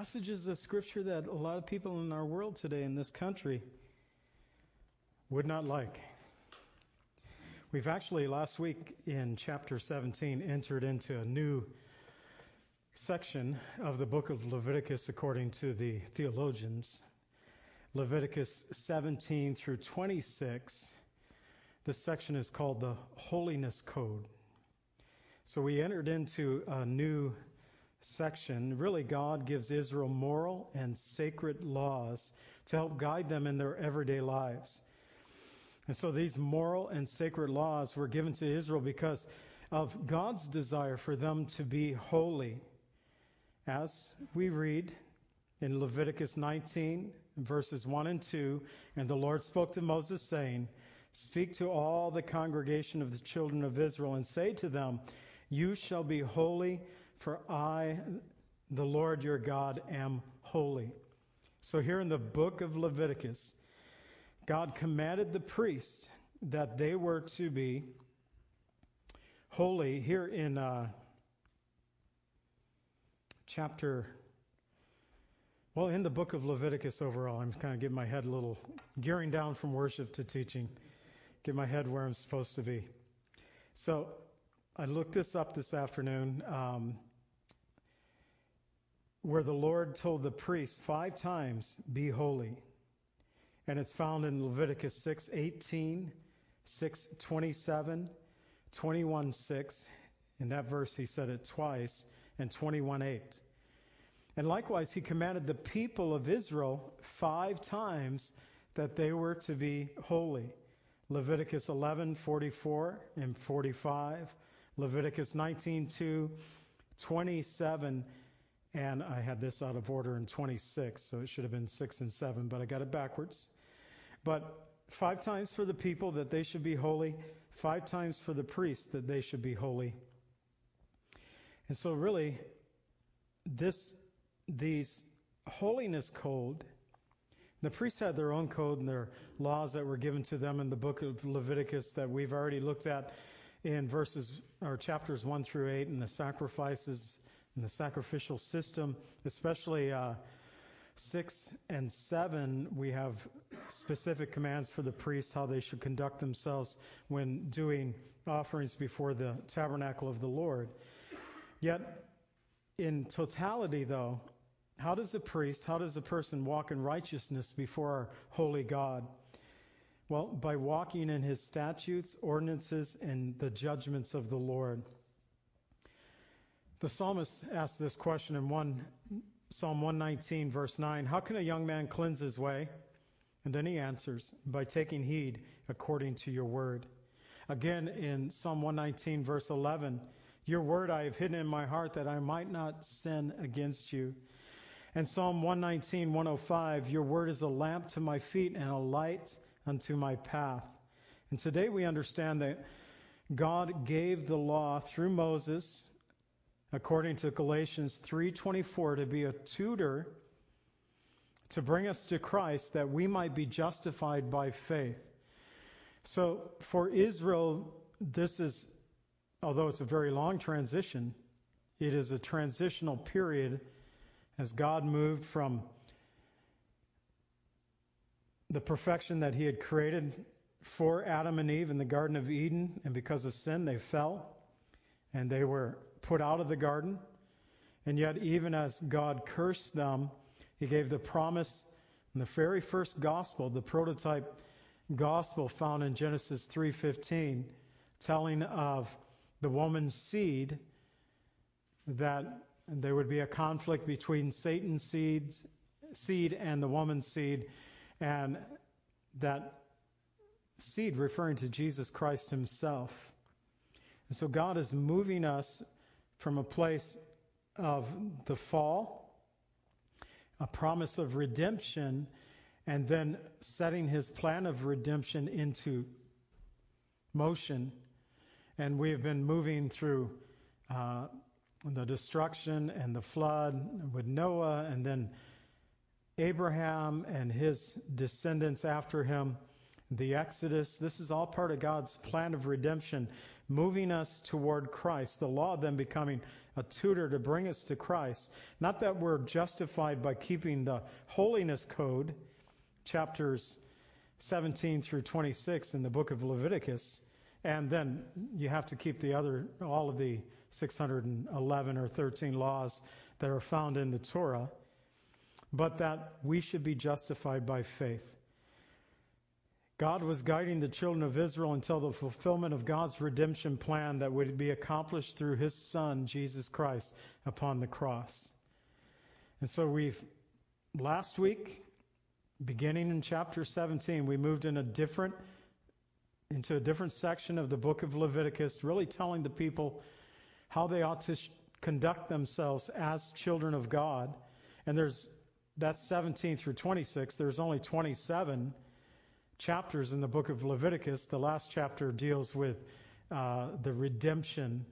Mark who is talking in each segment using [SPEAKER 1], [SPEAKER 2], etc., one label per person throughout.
[SPEAKER 1] passages of Scripture that a lot of people in our world today, in this country, would not like. We've actually, last week in chapter 17, entered into a new section of the book of Leviticus according to the theologians. Leviticus 17 through 26. This section is called the Holiness Code. So we entered into a new section. Really, God gives Israel moral and sacred laws to help guide them in their everyday lives. And so these moral and sacred laws were given to Israel because of God's desire for them to be holy. As we read in Leviticus 19, verses 1 and 2, and the Lord spoke to Moses, saying, Speak to all the congregation of the children of Israel, and say to them, You shall be holy, for I, the Lord your God, am holy. So here in the book of Leviticus, God commanded the priests that they were to be holy. Here in uh, chapter, well, in the book of Leviticus overall, I'm kind of getting my head a little gearing down from worship to teaching, get my head where I'm supposed to be. So I looked this up this afternoon. Um, where the Lord told the priests five times, Be holy and it's found in Leviticus 6:18, 6:27, 21:6. In that verse, he said it twice, and 21:8. And likewise, he commanded the people of Israel five times that they were to be holy. Leviticus 11:44 and 45, Leviticus 19:2, 27 and I had this out of order in 26, so it should have been 6 and 7, but I got it backwards. But five times for the people that they should be holy, five times for the priests that they should be holy. And so really this these holiness code the priests had their own code and their laws that were given to them in the book of Leviticus that we've already looked at in verses or chapters 1 through 8 and the sacrifices and the sacrificial system, especially uh, 6 and 7, we have specific commands for the priests how they should conduct themselves when doing offerings before the tabernacle of the Lord. Yet, in totality, though, how does a priest, how does a person walk in righteousness before our holy God? Well, by walking in his statutes, ordinances, and the judgments of the Lord. The psalmist asked this question in one Psalm 119, verse 9 How can a young man cleanse his way? And then he answers, By taking heed according to your word. Again, in Psalm 119, verse 11, Your word I have hidden in my heart that I might not sin against you. And Psalm 119, 105, Your word is a lamp to my feet and a light unto my path. And today we understand that God gave the law through Moses according to Galatians 3:24 to be a tutor to bring us to Christ that we might be justified by faith. So for Israel this is although it's a very long transition, it is a transitional period as God moved from the perfection that he had created for Adam and Eve in the Garden of Eden, and because of sin, they fell and they were put out of the garden. And yet, even as God cursed them, He gave the promise in the very first gospel, the prototype gospel found in Genesis 3:15, telling of the woman's seed that there would be a conflict between Satan's seeds, seed and the woman's seed, and that seed referring to Jesus Christ Himself. And so God is moving us from a place of the fall, a promise of redemption, and then setting his plan of redemption into motion. And we have been moving through uh, the destruction and the flood with Noah, and then Abraham and his descendants after him, the Exodus. This is all part of God's plan of redemption moving us toward Christ. The law then becoming a tutor to bring us to Christ. Not that we're justified by keeping the holiness code, chapters 17 through 26 in the book of Leviticus, and then you have to keep the other, all of the 611 or 13 laws that are found in the Torah, but that we should be justified by faith. God was guiding the children of Israel until the fulfillment of God's redemption plan that would be accomplished through His Son, Jesus Christ, upon the cross. And so we've, last week, beginning in chapter 17, we moved in a different, into a different section of the book of Leviticus, really telling the people how they ought to sh- conduct themselves as children of God. And there's, that's 17 through 26. There's only 27 chapters in the book of Leviticus. The last chapter deals with uh, the redemption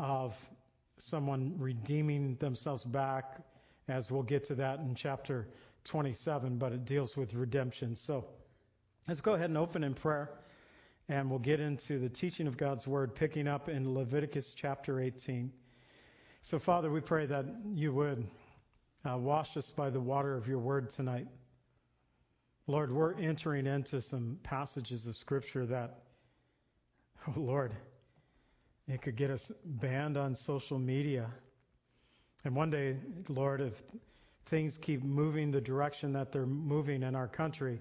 [SPEAKER 1] of someone redeeming themselves back, as we'll get to that in chapter 27, but it deals with redemption. So let's go ahead and open in prayer, and we'll get into the teaching of God's Word, picking up in Leviticus chapter 18. So, Father, we pray that you would uh, wash us by the water of your Word tonight. Lord, we're entering into some passages of Scripture that, oh Lord, it could get us banned on social media. And one day, Lord, if things keep moving the direction that they're moving in our country,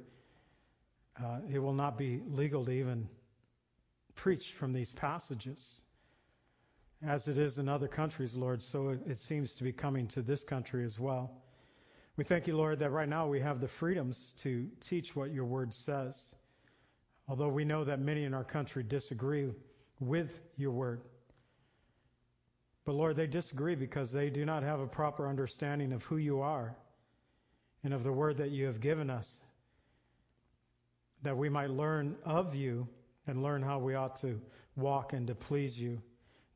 [SPEAKER 1] uh, it will not be legal to even preach from these passages. As it is in other countries, Lord, so it, it seems to be coming to this country as well. We thank you, Lord, that right now we have the freedoms to teach what your word says. Although we know that many in our country disagree with your word. But Lord, they disagree because they do not have a proper understanding of who you are and of the word that you have given us, that we might learn of you and learn how we ought to walk and to please you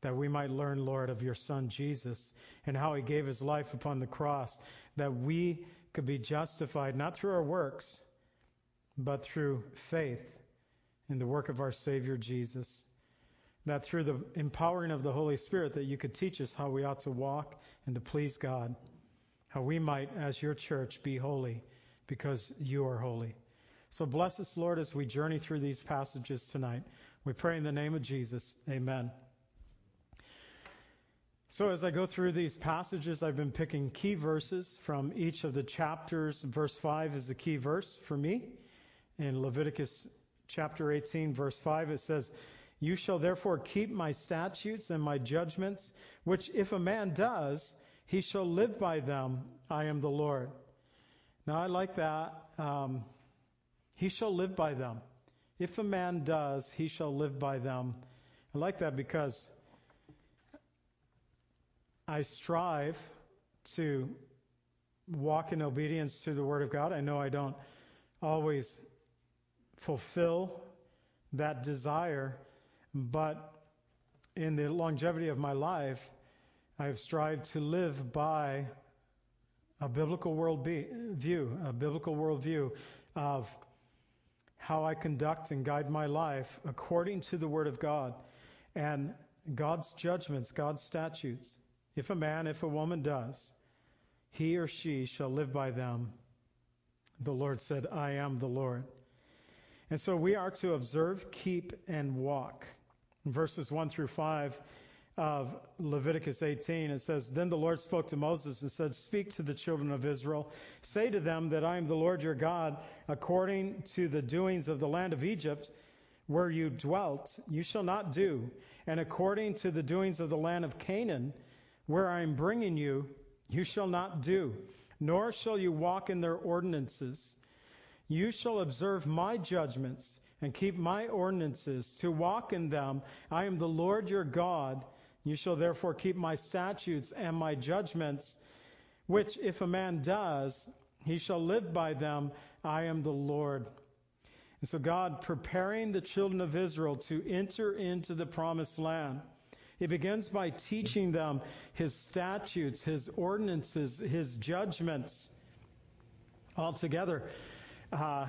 [SPEAKER 1] that we might learn, Lord, of your Son Jesus and how he gave his life upon the cross, that we could be justified not through our works, but through faith in the work of our Savior Jesus. That through the empowering of the Holy Spirit, that you could teach us how we ought to walk and to please God, how we might, as your church, be holy because you are holy. So bless us, Lord, as we journey through these passages tonight. We pray in the name of Jesus. Amen. So, as I go through these passages, I've been picking key verses from each of the chapters. Verse 5 is a key verse for me. In Leviticus chapter 18, verse 5, it says, You shall therefore keep my statutes and my judgments, which if a man does, he shall live by them. I am the Lord. Now, I like that. Um, he shall live by them. If a man does, he shall live by them. I like that because I strive to walk in obedience to the Word of God. I know I don't always fulfill that desire, but in the longevity of my life, I have strived to live by a biblical world view, a biblical worldview of how I conduct and guide my life according to the Word of God and God's judgments, God's statutes. If a man, if a woman does, he or she shall live by them. The Lord said, I am the Lord. And so we are to observe, keep, and walk. In verses 1 through 5 of Leviticus 18, it says, Then the Lord spoke to Moses and said, Speak to the children of Israel. Say to them that I am the Lord your God, according to the doings of the land of Egypt, where you dwelt, you shall not do, and according to the doings of the land of Canaan, where I am bringing you, you shall not do, nor shall you walk in their ordinances. You shall observe my judgments and keep my ordinances to walk in them. I am the Lord your God. You shall therefore keep my statutes and my judgments, which if a man does, he shall live by them. I am the Lord. And so God preparing the children of Israel to enter into the promised land. He begins by teaching them his statutes, his ordinances, his judgments altogether. Uh,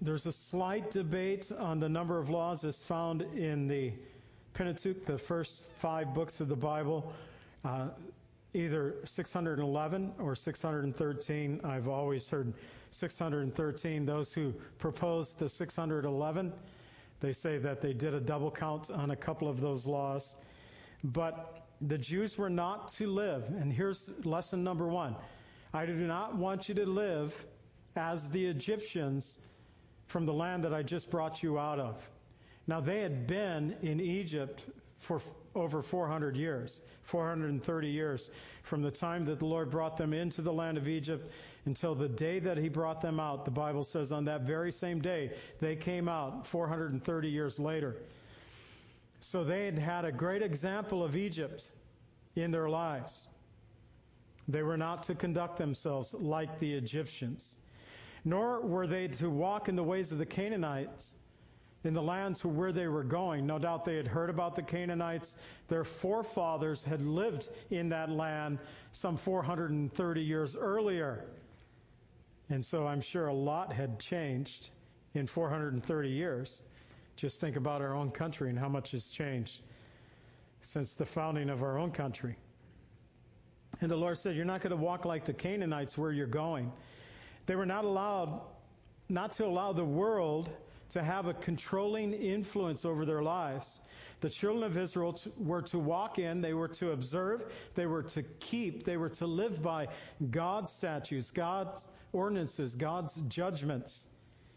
[SPEAKER 1] there's a slight debate on the number of laws as found in the Pentateuch, the first five books of the Bible, uh, either 611 or 613. I've always heard 613. Those who propose the 611, they say that they did a double count on a couple of those laws. But the Jews were not to live, and here's lesson number one I do not want you to live as the Egyptians from the land that I just brought you out of. Now, they had been in Egypt for over 400 years, 430 years, from the time that the Lord brought them into the land of Egypt until the day that He brought them out. The Bible says on that very same day, they came out 430 years later. So they had had a great example of Egypt in their lives. They were not to conduct themselves like the Egyptians, nor were they to walk in the ways of the Canaanites in the lands where they were going. No doubt they had heard about the Canaanites. Their forefathers had lived in that land some 430 years earlier. And so I'm sure a lot had changed in 430 years. Just think about our own country and how much has changed since the founding of our own country. And the Lord said, You're not going to walk like the Canaanites where you're going. They were not allowed, not to allow the world to have a controlling influence over their lives. The children of Israel were to walk in, they were to observe, they were to keep, they were to live by God's statutes, God's ordinances, God's judgments.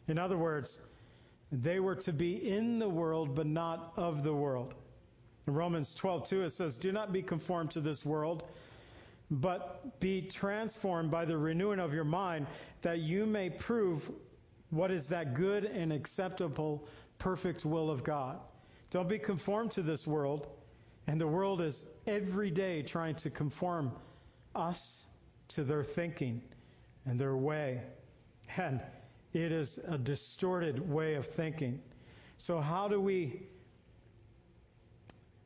[SPEAKER 1] In other words, they were to be in the world but not of the world. In Romans 12:2 it says, "Do not be conformed to this world, but be transformed by the renewing of your mind, that you may prove what is that good and acceptable, perfect will of God. Don't be conformed to this world. And the world is every day trying to conform us to their thinking and their way. And it is a distorted way of thinking. So, how do we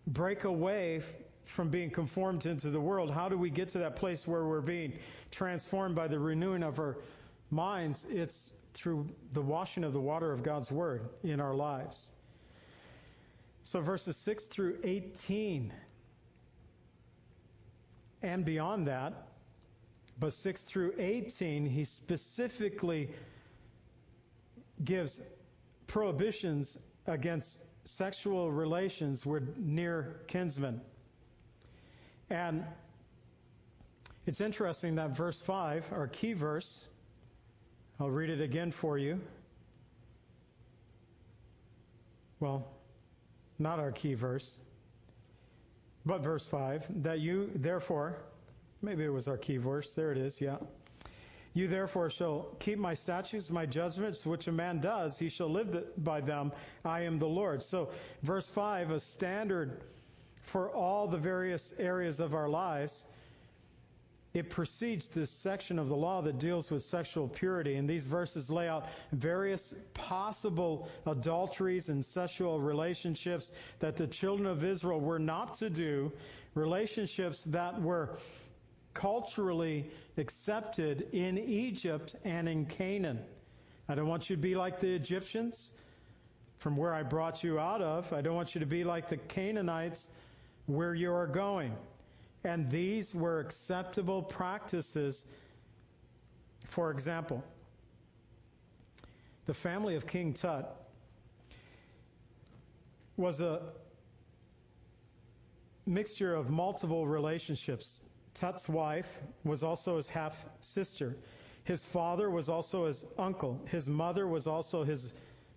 [SPEAKER 1] break away from being conformed into the world? How do we get to that place where we're being transformed by the renewing of our minds? It's through the washing of the water of God's Word in our lives. So, verses 6 through 18 and beyond that, but 6 through 18, he specifically gives prohibitions against sexual relations with near kinsmen. And it's interesting that verse 5, our key verse, I'll read it again for you. Well, not our key verse, but verse 5 that you, therefore, maybe it was our key verse. There it is, yeah. You therefore shall keep my statutes, my judgments, which a man does, he shall live by them. I am the Lord. So, verse 5, a standard for all the various areas of our lives it precedes this section of the law that deals with sexual purity. And these verses lay out various possible adulteries and sexual relationships that the children of Israel were not to do, relationships that were culturally accepted in Egypt and in Canaan. I don't want you to be like the Egyptians from where I brought you out of. I don't want you to be like the Canaanites where you are going. And these were acceptable practices. For example, the family of King Tut was a mixture of multiple relationships. Tut's wife was also his half sister. His father was also his uncle. His mother was also his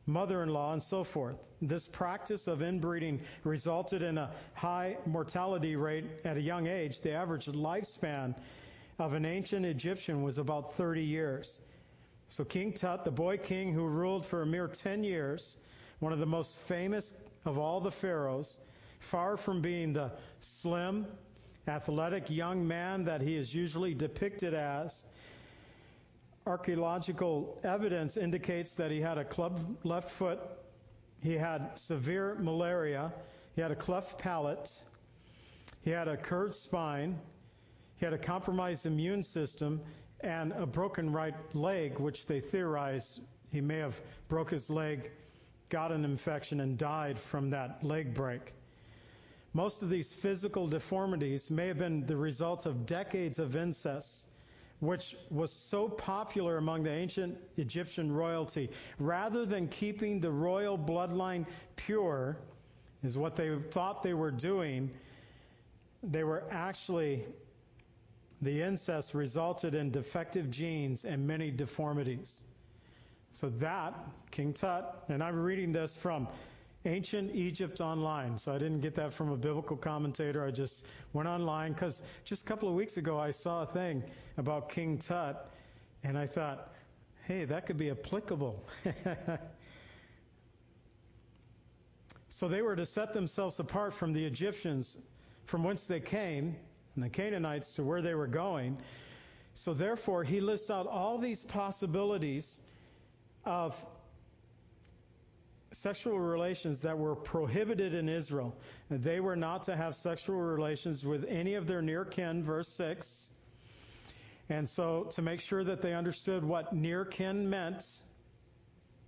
[SPEAKER 1] mother in law, and so forth. This practice of inbreeding resulted in a high mortality rate at a young age. The average lifespan of an ancient Egyptian was about 30 years. So King Tut, the boy king who ruled for a mere 10 years, one of the most famous of all the pharaohs, far from being the slim, athletic young man that he is usually depicted as, archaeological evidence indicates that he had a club left foot, he had severe malaria, he had a cleft palate, he had a curved spine, he had a compromised immune system, and a broken right leg, which they theorize he may have broke his leg, got an infection, and died from that leg break. Most of these physical deformities may have been the result of decades of incest, which was so popular among the ancient Egyptian royalty. Rather than keeping the royal bloodline pure, is what they thought they were doing, they were actually, the incest resulted in defective genes and many deformities. So that, King Tut, and I'm reading this from Ancient Egypt Online. So I didn't get that from a biblical commentator. I just went online because just a couple of weeks ago I saw a thing about King Tut, and I thought, hey, that could be applicable. so they were to set themselves apart from the Egyptians from whence they came, and the Canaanites to where they were going. So therefore, he lists out all these possibilities of sexual relations that were prohibited in Israel. They were not to have sexual relations with any of their near kin, verse 6. And so, to make sure that they understood what near kin meant,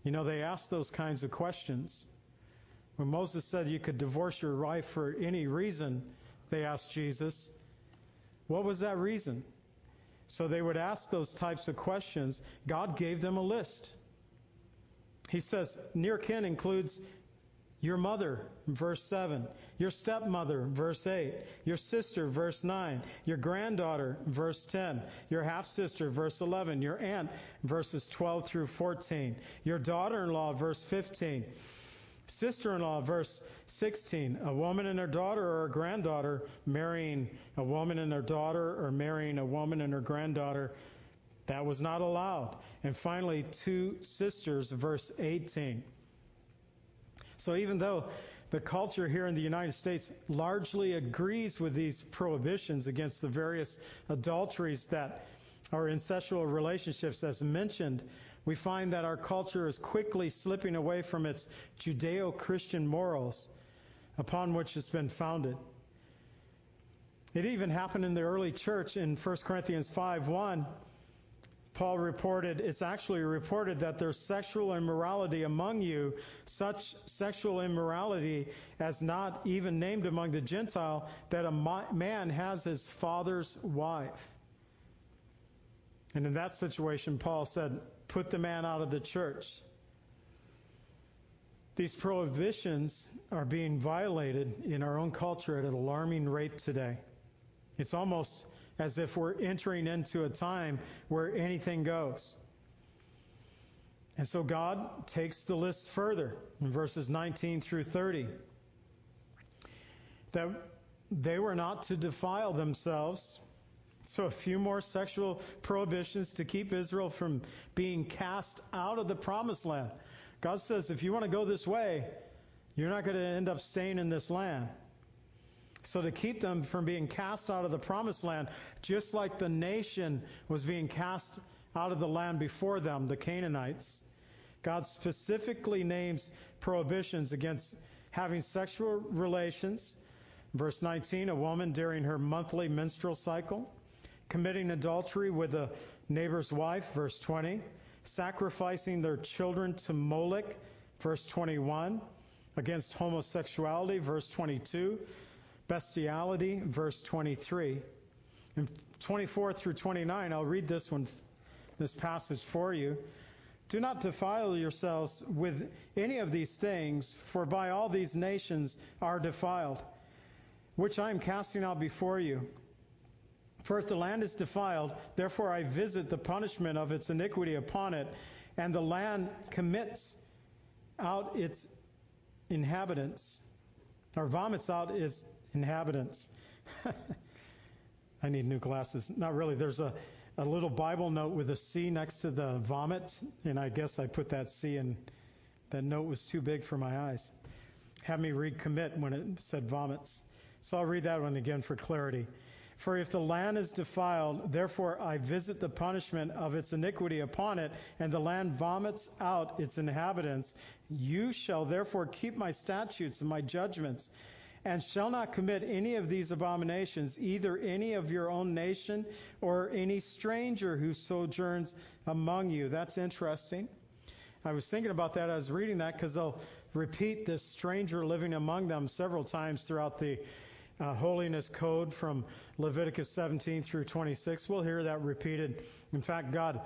[SPEAKER 1] you know, they asked those kinds of questions. When Moses said you could divorce your wife for any reason, they asked Jesus, what was that reason? So they would ask those types of questions. God gave them a list. He says near kin includes your mother, verse 7, your stepmother, verse 8, your sister, verse 9, your granddaughter, verse 10, your half sister, verse 11, your aunt, verses 12 through 14, your daughter in law, verse 15, sister in law, verse 16, a woman and her daughter or a granddaughter marrying a woman and her daughter or marrying a woman and her granddaughter, that was not allowed. And finally, two sisters, verse 18. So even though the culture here in the United States largely agrees with these prohibitions against the various adulteries that are incestual relationships as mentioned, we find that our culture is quickly slipping away from its Judeo Christian morals upon which it's been founded. It even happened in the early church in 1 Corinthians 5 1 Paul reported, it's actually reported that there's sexual immorality among you, such sexual immorality as not even named among the Gentile, that a man has his father's wife. And in that situation, Paul said, put the man out of the church. These prohibitions are being violated in our own culture at an alarming rate today. It's almost as if we're entering into a time where anything goes. And so God takes the list further in verses 19 through 30 that they were not to defile themselves. So, a few more sexual prohibitions to keep Israel from being cast out of the promised land. God says, if you want to go this way, you're not going to end up staying in this land. So to keep them from being cast out of the promised land, just like the nation was being cast out of the land before them, the Canaanites, God specifically names prohibitions against having sexual relations. Verse 19, a woman during her monthly menstrual cycle, committing adultery with a neighbor's wife, verse 20, sacrificing their children to Moloch, verse 21, against homosexuality, verse 22, bestiality, verse 23. And 24 through 29, I'll read this one, this passage for you. Do not defile yourselves with any of these things, for by all these nations are defiled, which I am casting out before you. For if the land is defiled, therefore I visit the punishment of its iniquity upon it, and the land commits out its inhabitants, or vomits out its inhabitants. I need new glasses. Not really. There's a, a little Bible note with a C next to the vomit, and I guess I put that C in. That note was too big for my eyes. Have me read commit when it said vomits. So I'll read that one again for clarity. For if the land is defiled, therefore I visit the punishment of its iniquity upon it, and the land vomits out its inhabitants. You shall therefore keep my statutes and my judgments and shall not commit any of these abominations, either any of your own nation or any stranger who sojourns among you. That's interesting. I was thinking about that. I was reading that because they'll repeat this stranger living among them several times throughout the uh, holiness code from Leviticus 17 through 26. We'll hear that repeated. In fact, God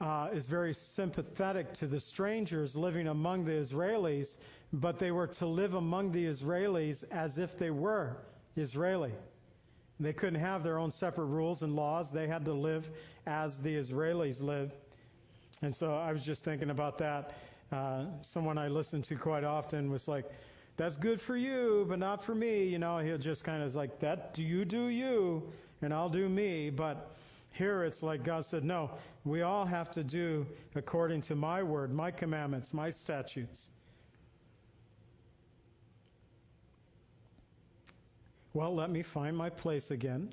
[SPEAKER 1] uh, is very sympathetic to the strangers living among the Israelis, but they were to live among the Israelis as if they were Israeli. They couldn't have their own separate rules and laws. They had to live as the Israelis lived. And so I was just thinking about that. Uh, someone I listened to quite often was like, that's good for you, but not for me. You know, he'll just kind of like, that, do you do you, and I'll do me. But here it's like God said, no, we all have to do according to my word, my commandments, my statutes. Well, let me find my place again.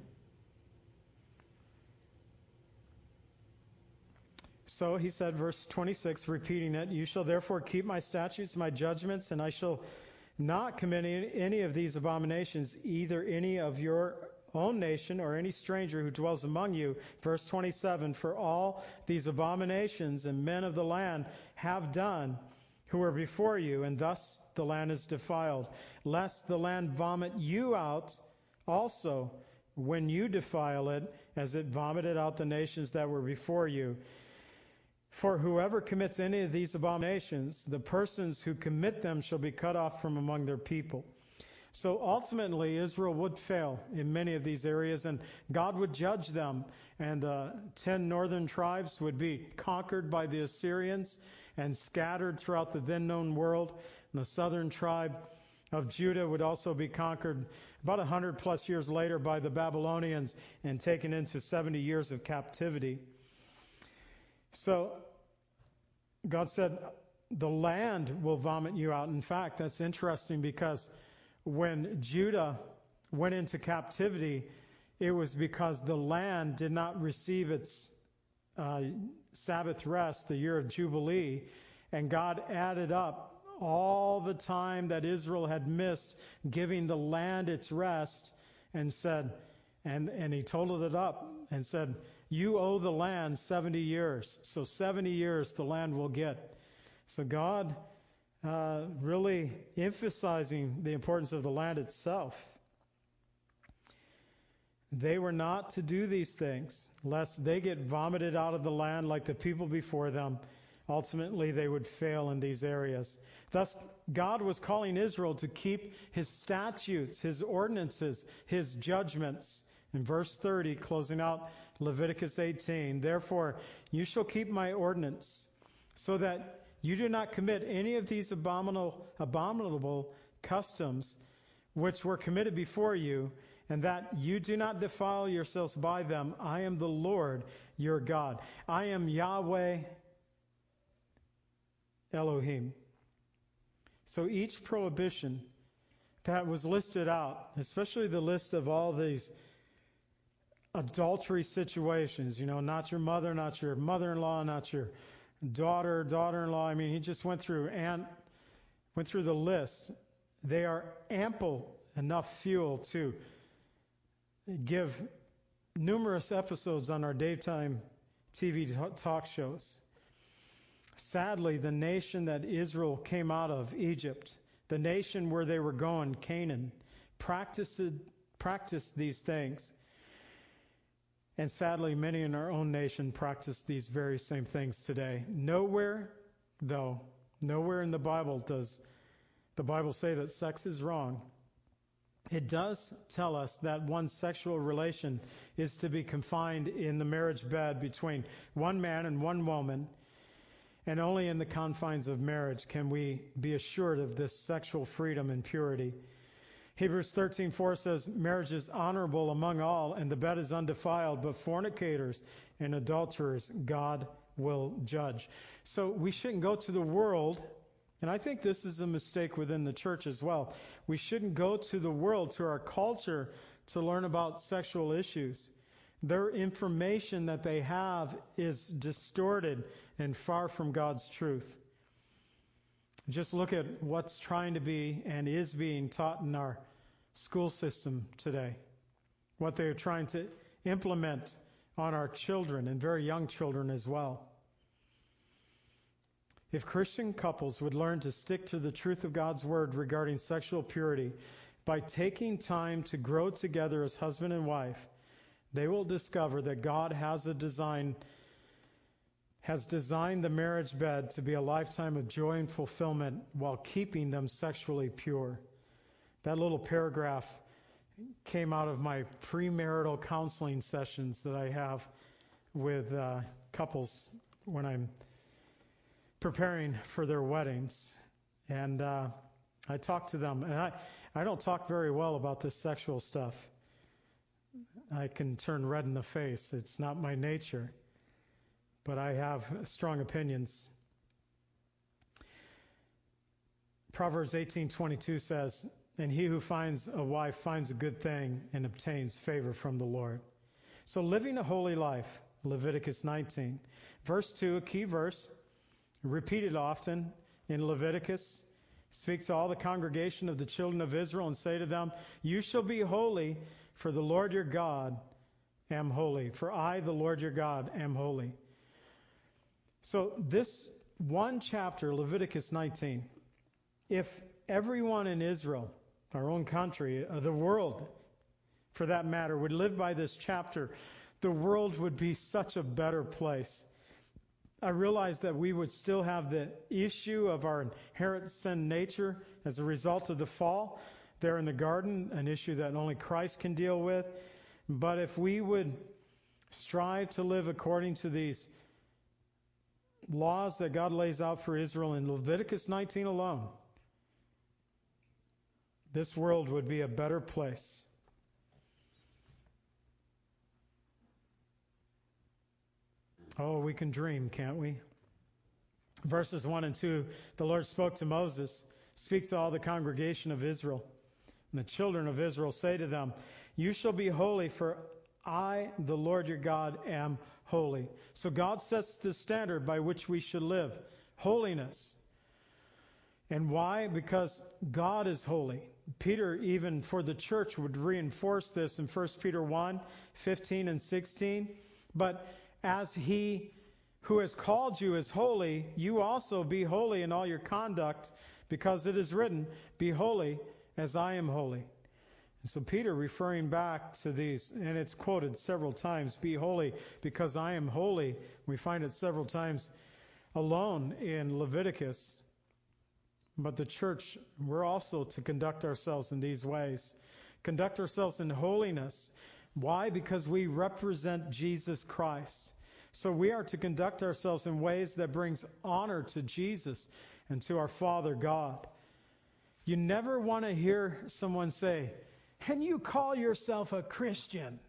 [SPEAKER 1] So he said, verse 26, repeating it, You shall therefore keep my statutes, my judgments, and I shall not commit any of these abominations, either any of your own nation or any stranger who dwells among you. Verse 27 For all these abominations and men of the land have done who are before you, and thus the land is defiled, lest the land vomit you out also when you defile it, as it vomited out the nations that were before you. For whoever commits any of these abominations, the persons who commit them shall be cut off from among their people. So ultimately, Israel would fail in many of these areas, and God would judge them. And the ten northern tribes would be conquered by the Assyrians and scattered throughout the then known world. And the southern tribe of Judah would also be conquered about a hundred plus years later by the Babylonians and taken into 70 years of captivity. So God said, the land will vomit you out. In fact, that's interesting because when Judah went into captivity, it was because the land did not receive its uh, Sabbath rest, the year of Jubilee, and God added up all the time that Israel had missed giving the land its rest and said, and, and he totaled it up and said, You owe the land 70 years. So 70 years the land will get. So God uh, really emphasizing the importance of the land itself. They were not to do these things, lest they get vomited out of the land like the people before them. Ultimately, they would fail in these areas. Thus, God was calling Israel to keep his statutes, his ordinances, his judgments. In verse 30, closing out Leviticus 18, therefore, you shall keep my ordinance, so that you do not commit any of these abominable, abominable customs which were committed before you, and that you do not defile yourselves by them. I am the Lord your God. I am Yahweh Elohim. So each prohibition that was listed out, especially the list of all these adultery situations, you know, not your mother, not your mother in law, not your daughter, daughter-in-law. I mean, he just went through and went through the list. They are ample enough fuel to give numerous episodes on our daytime TV talk shows. Sadly, the nation that Israel came out of, Egypt, the nation where they were going, Canaan, practiced, practiced these things. And sadly, many in our own nation practice these very same things today. Nowhere, though, nowhere in the Bible does the Bible say that sex is wrong. It does tell us that one sexual relation is to be confined in the marriage bed between one man and one woman, and only in the confines of marriage can we be assured of this sexual freedom and purity. Hebrews 13:4 says marriage is honorable among all and the bed is undefiled, but fornicators and adulterers God will judge. So we shouldn't go to the world and I think this is a mistake within the church as well. We shouldn't go to the world, to our culture, to learn about sexual issues. Their information that they have is distorted and far from God's truth. Just look at what's trying to be and is being taught in our school system today, what they are trying to implement on our children and very young children as well. If Christian couples would learn to stick to the truth of God's word regarding sexual purity by taking time to grow together as husband and wife, they will discover that God has a design has designed the marriage bed to be a lifetime of joy and fulfillment while keeping them sexually pure. That little paragraph came out of my premarital counseling sessions that I have with uh, couples when I'm preparing for their weddings. And uh, I talk to them, and I, I don't talk very well about this sexual stuff. I can turn red in the face. It's not my nature. But I have strong opinions. Proverbs 18:22 says, "And he who finds a wife finds a good thing and obtains favor from the Lord." So living a holy life, Leviticus 19. Verse 2, a key verse, repeated often in Leviticus. Speak to all the congregation of the children of Israel and say to them, You shall be holy, for the Lord your God am holy. For I, the Lord your God, am holy. So, this one chapter, Leviticus 19, if everyone in Israel, our own country, uh, the world for that matter, would live by this chapter, the world would be such a better place. I realize that we would still have the issue of our inherent sin nature as a result of the fall there in the garden, an issue that only Christ can deal with. But if we would strive to live according to these laws that God lays out for Israel in Leviticus 19 alone, this world would be a better place. Oh, we can dream, can't we? Verses 1 and 2 The Lord spoke to Moses, Speak to all the congregation of Israel. And the children of Israel say to them, You shall be holy, for I, the Lord your God, am holy. So God sets the standard by which we should live holiness. And why? Because God is holy. Peter, even for the church, would reinforce this in 1 Peter 1 15 and 16. But as he who has called you is holy, you also be holy in all your conduct, because it is written, Be holy as I am holy. And so Peter referring back to these, and it's quoted several times, Be holy because I am holy. We find it several times alone in Leviticus. But the church, we're also to conduct ourselves in these ways. Conduct ourselves in holiness. Why? Because we represent Jesus Christ. So we are to conduct ourselves in ways that brings honor to Jesus and to our Father God. You never want to hear someone say, "Can you call yourself a Christian?"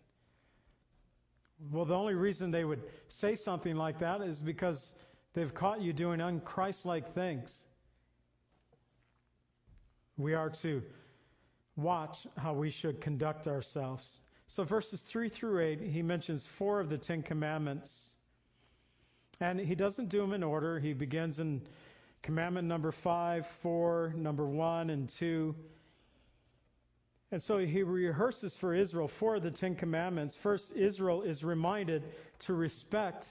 [SPEAKER 1] Well, the only reason they would say something like that is because they've caught you doing unchristlike things. We are to watch how we should conduct ourselves. So, verses 3 through 8, he mentions four of the Ten Commandments. And he doesn't do them in order. He begins in commandment number 5, 4, number 1, and 2. And so he rehearses for Israel four of the Ten Commandments. First, Israel is reminded to respect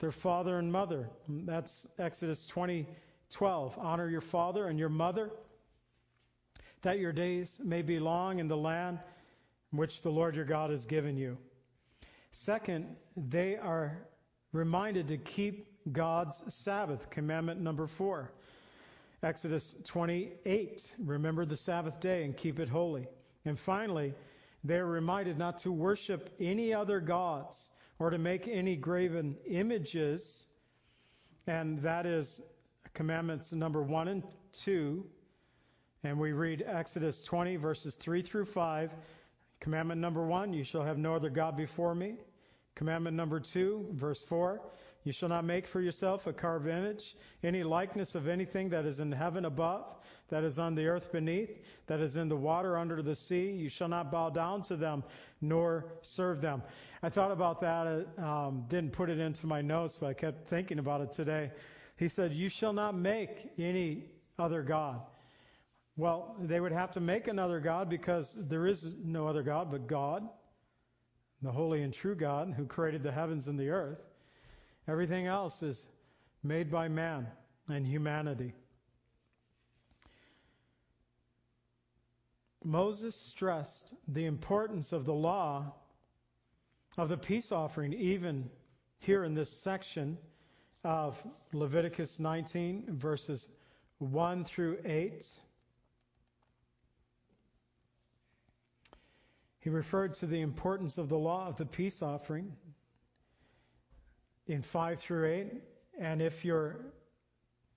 [SPEAKER 1] their father and mother. That's Exodus 20, 12. Honor your father and your mother, that your days may be long in the land which the Lord your God has given you. Second, they are reminded to keep God's Sabbath, commandment number four. Exodus 28, remember the Sabbath day and keep it holy. And finally, they are reminded not to worship any other gods or to make any graven images. And that is commandments number one and two. And we read Exodus 20, verses 3 through 5. Commandment number one, you shall have no other God before me. Commandment number two, verse four, you shall not make for yourself a carved image, any likeness of anything that is in heaven above, that is on the earth beneath, that is in the water under the sea. You shall not bow down to them nor serve them. I thought about that, um, didn't put it into my notes, but I kept thinking about it today. He said, You shall not make any other God. Well, they would have to make another God because there is no other God but God, the holy and true God who created the heavens and the earth. Everything else is made by man. and humanity. Moses stressed the importance of the law of the peace offering, even here in this section of Leviticus 19, verses 1 through 8. He referred to the importance of the law of the peace offering in 5 through 8. And if you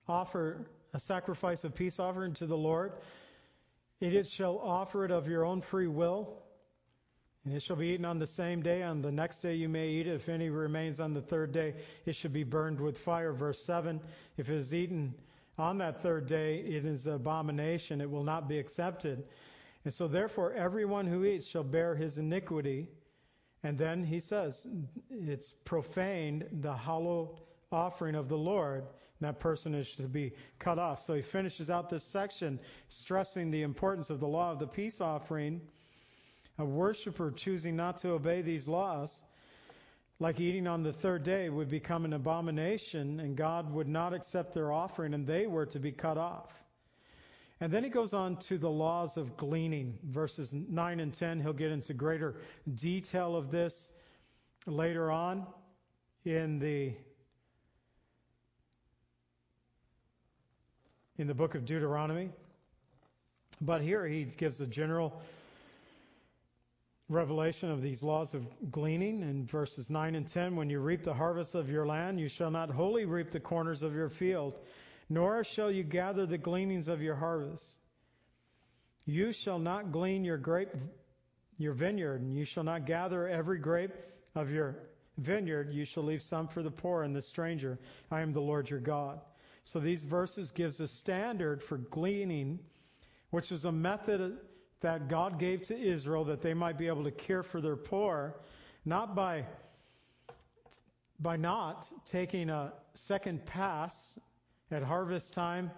[SPEAKER 1] offer a sacrifice of peace offering to the Lord, it shall offer it of your own free will, and it shall be eaten on the same day. On the next day you may eat it. If any remains on the third day, it should be burned with fire. Verse 7 If it is eaten on that third day, it is an abomination. It will not be accepted. And so, therefore, everyone who eats shall bear his iniquity. And then he says, it's profaned the hallowed offering of the Lord that person is to be cut off. So he finishes out this section stressing the importance of the law of the peace offering. A worshiper choosing not to obey these laws, like eating on the third day, would become an abomination, and God would not accept their offering, and they were to be cut off. And then he goes on to the laws of gleaning, verses 9 and 10. He'll get into greater detail of this later on in the in the book of Deuteronomy. But here he gives a general revelation of these laws of gleaning in verses 9 and 10. When you reap the harvest of your land, you shall not wholly reap the corners of your field, nor shall you gather the gleanings of your harvest. You shall not glean your grape, your vineyard, and you shall not gather every grape of your vineyard. You shall leave some for the poor and the stranger. I am the Lord your God. So these verses gives a standard for gleaning, which is a method that God gave to Israel that they might be able to care for their poor, not by by not taking a second pass at harvest time.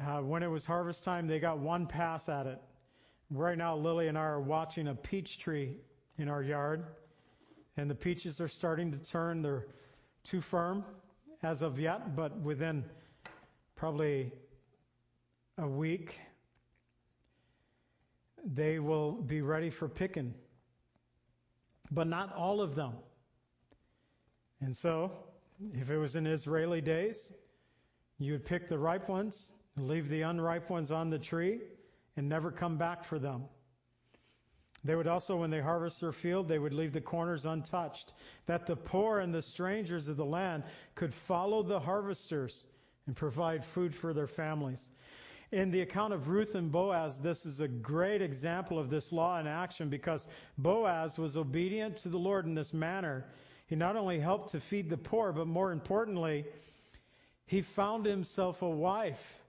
[SPEAKER 1] Uh, when it was harvest time, they got one pass at it. Right now, Lily and I are watching a peach tree in our yard, and the peaches are starting to turn. They're too firm, as of yet, but within probably a week, they will be ready for picking. But not all of them. And so, if it was in Israeli days, you would pick the ripe ones, and leave the unripe ones on the tree, and never come back for them. They would also, when they harvest their field, they would leave the corners untouched, that the poor and the strangers of the land could follow the harvesters and provide food for their families. In the account of Ruth and Boaz, this is a great example of this law in action because Boaz was obedient to the Lord in this manner. He not only helped to feed the poor, but more importantly, he found himself a wife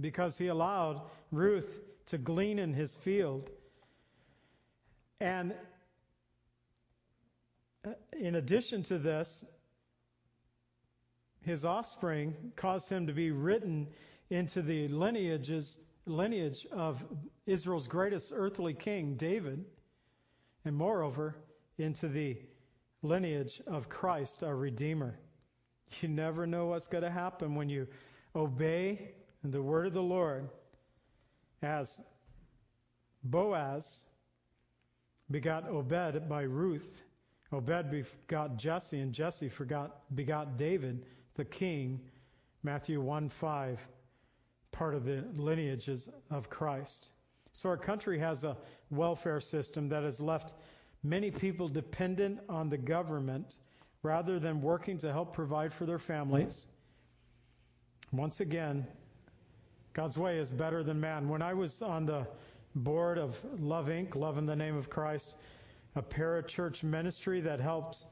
[SPEAKER 1] because he allowed Ruth to glean in his field. And uh, in addition to this, his offspring caused him to be written into the lineages lineage of Israel's greatest earthly king, David, and moreover, into the lineage of Christ, our Redeemer. You never know what's going to happen when you obey the word of the Lord as Boaz begot Obed by Ruth. Obed begot Jesse, and Jesse forgot, begot David, the king. Matthew 1 5, part of the lineages of Christ. So our country has a welfare system that has left many people dependent on the government rather than working to help provide for their families. Once again, God's way is better than man. When I was on the board of Love Inc., Love in the Name of Christ, a parachurch ministry that helped,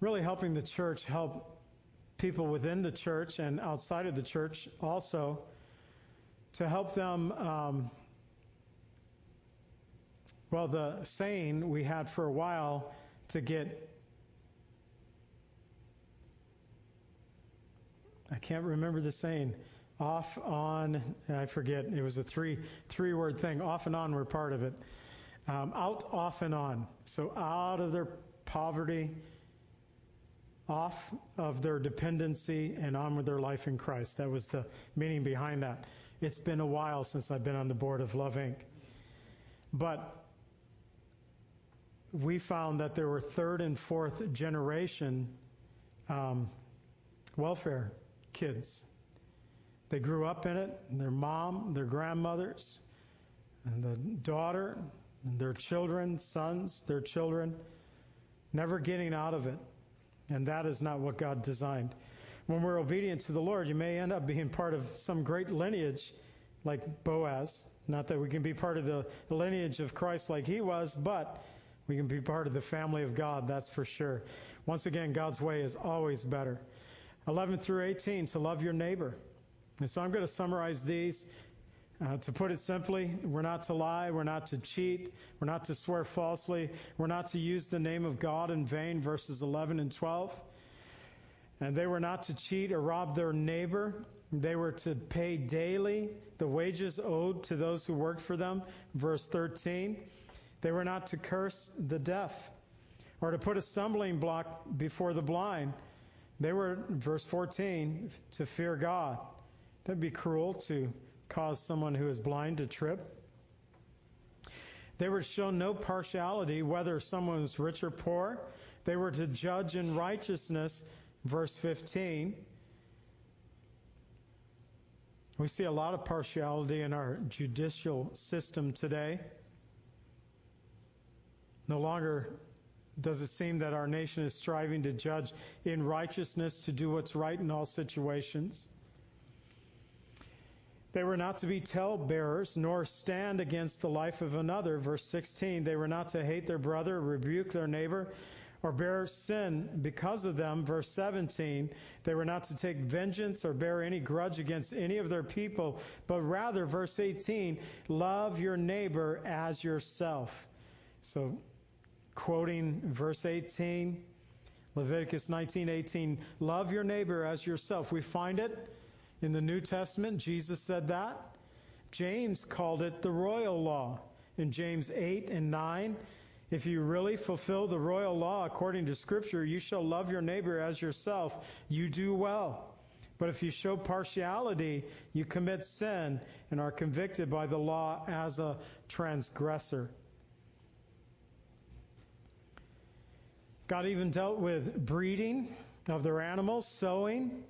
[SPEAKER 1] really helping the church help people within the church and outside of the church also to help them. Um, well, the saying we had for a while to get I can't remember the saying. Off, on, I forget. It was a three three word thing. Off and on were part of it. Um, out, off, and on. So out of their poverty, off of their dependency and on with their life in Christ. That was the meaning behind that. It's been a while since I've been on the board of Love Inc. But we found that there were third and fourth generation um, welfare kids. They grew up in it, their mom, their grandmothers, and the daughter, and their children, sons, their children, never getting out of it. And that is not what God designed. When we're obedient to the Lord, you may end up being part of some great lineage like Boaz. Not that we can be part of the lineage of Christ like he was, but we can be part of the family of God, that's for sure. Once again, God's way is always better. 11 through 18, to love your neighbor. And so I'm going to summarize these. Uh, to put it simply, we're not to lie, we're not to cheat, we're not to swear falsely, we're not to use the name of God in vain, verses 11 and 12. And they were not to cheat or rob their neighbor. They were to pay daily the wages owed to those who worked for them, verse 13. They were not to curse the deaf or to put a stumbling block before the blind. They were, verse 14, to fear God. That'd be cruel to cause someone who is blind to trip. They were to show no partiality whether someone was rich or poor. They were to judge in righteousness, verse 15. We see a lot of partiality in our judicial system today. No longer does it seem that our nation is striving to judge in righteousness to do what's right in all situations. They were not to be talebearers, nor stand against the life of another. Verse 16. They were not to hate their brother, rebuke their neighbor, or bear sin because of them. Verse 17. They were not to take vengeance or bear any grudge against any of their people, but rather, verse 18, love your neighbor as yourself. So quoting verse 18, Leviticus 19:18, love your neighbor as yourself. We find it in the New Testament. Jesus said that. James called it the royal law. In James 8 and 9, if you really fulfill the royal law according to Scripture, you shall love your neighbor as yourself. You do well. But if you show partiality, you commit sin and are convicted by the law as a transgressor. God even dealt with breeding of their animals, sowing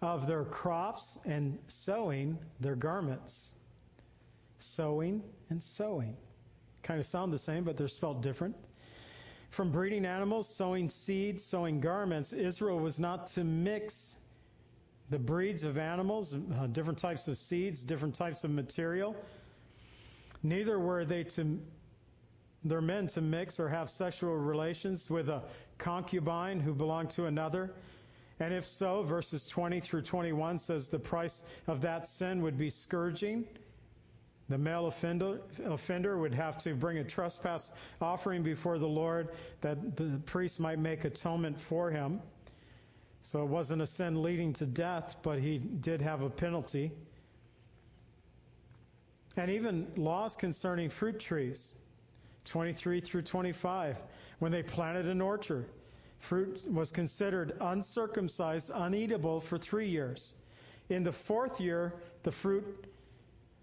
[SPEAKER 1] of their crops, and sewing their garments. Sowing and sewing. Kind of sound the same, but they're spelled different. From breeding animals, sowing seeds, sowing garments, Israel was not to mix the breeds of animals, uh, different types of seeds, different types of material. Neither were they to they're men to mix or have sexual relations with a concubine who belonged to another. And if so, verses 20 through 21 says the price of that sin would be scourging. The male offender, offender, would have to bring a trespass offering before the Lord that the priest might make atonement for him. So it wasn't a sin leading to death, but he did have a penalty. And even laws concerning fruit trees. 23 through 25, when they planted an orchard. Fruit was considered uncircumcised, uneatable for three years. In the fourth year, the fruit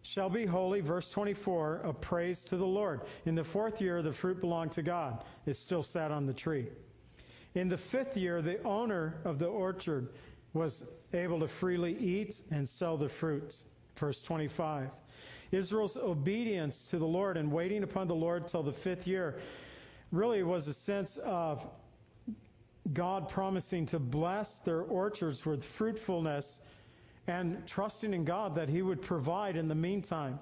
[SPEAKER 1] shall be holy, verse 24, a praise to the Lord. In the fourth year, the fruit belonged to God. It still sat on the tree. In the fifth year, the owner of the orchard was able to freely eat and sell the fruit. Verse 25. Israel's obedience to the Lord and waiting upon the Lord till the fifth year really was a sense of God promising to bless their orchards with fruitfulness and trusting in God that He would provide in the meantime.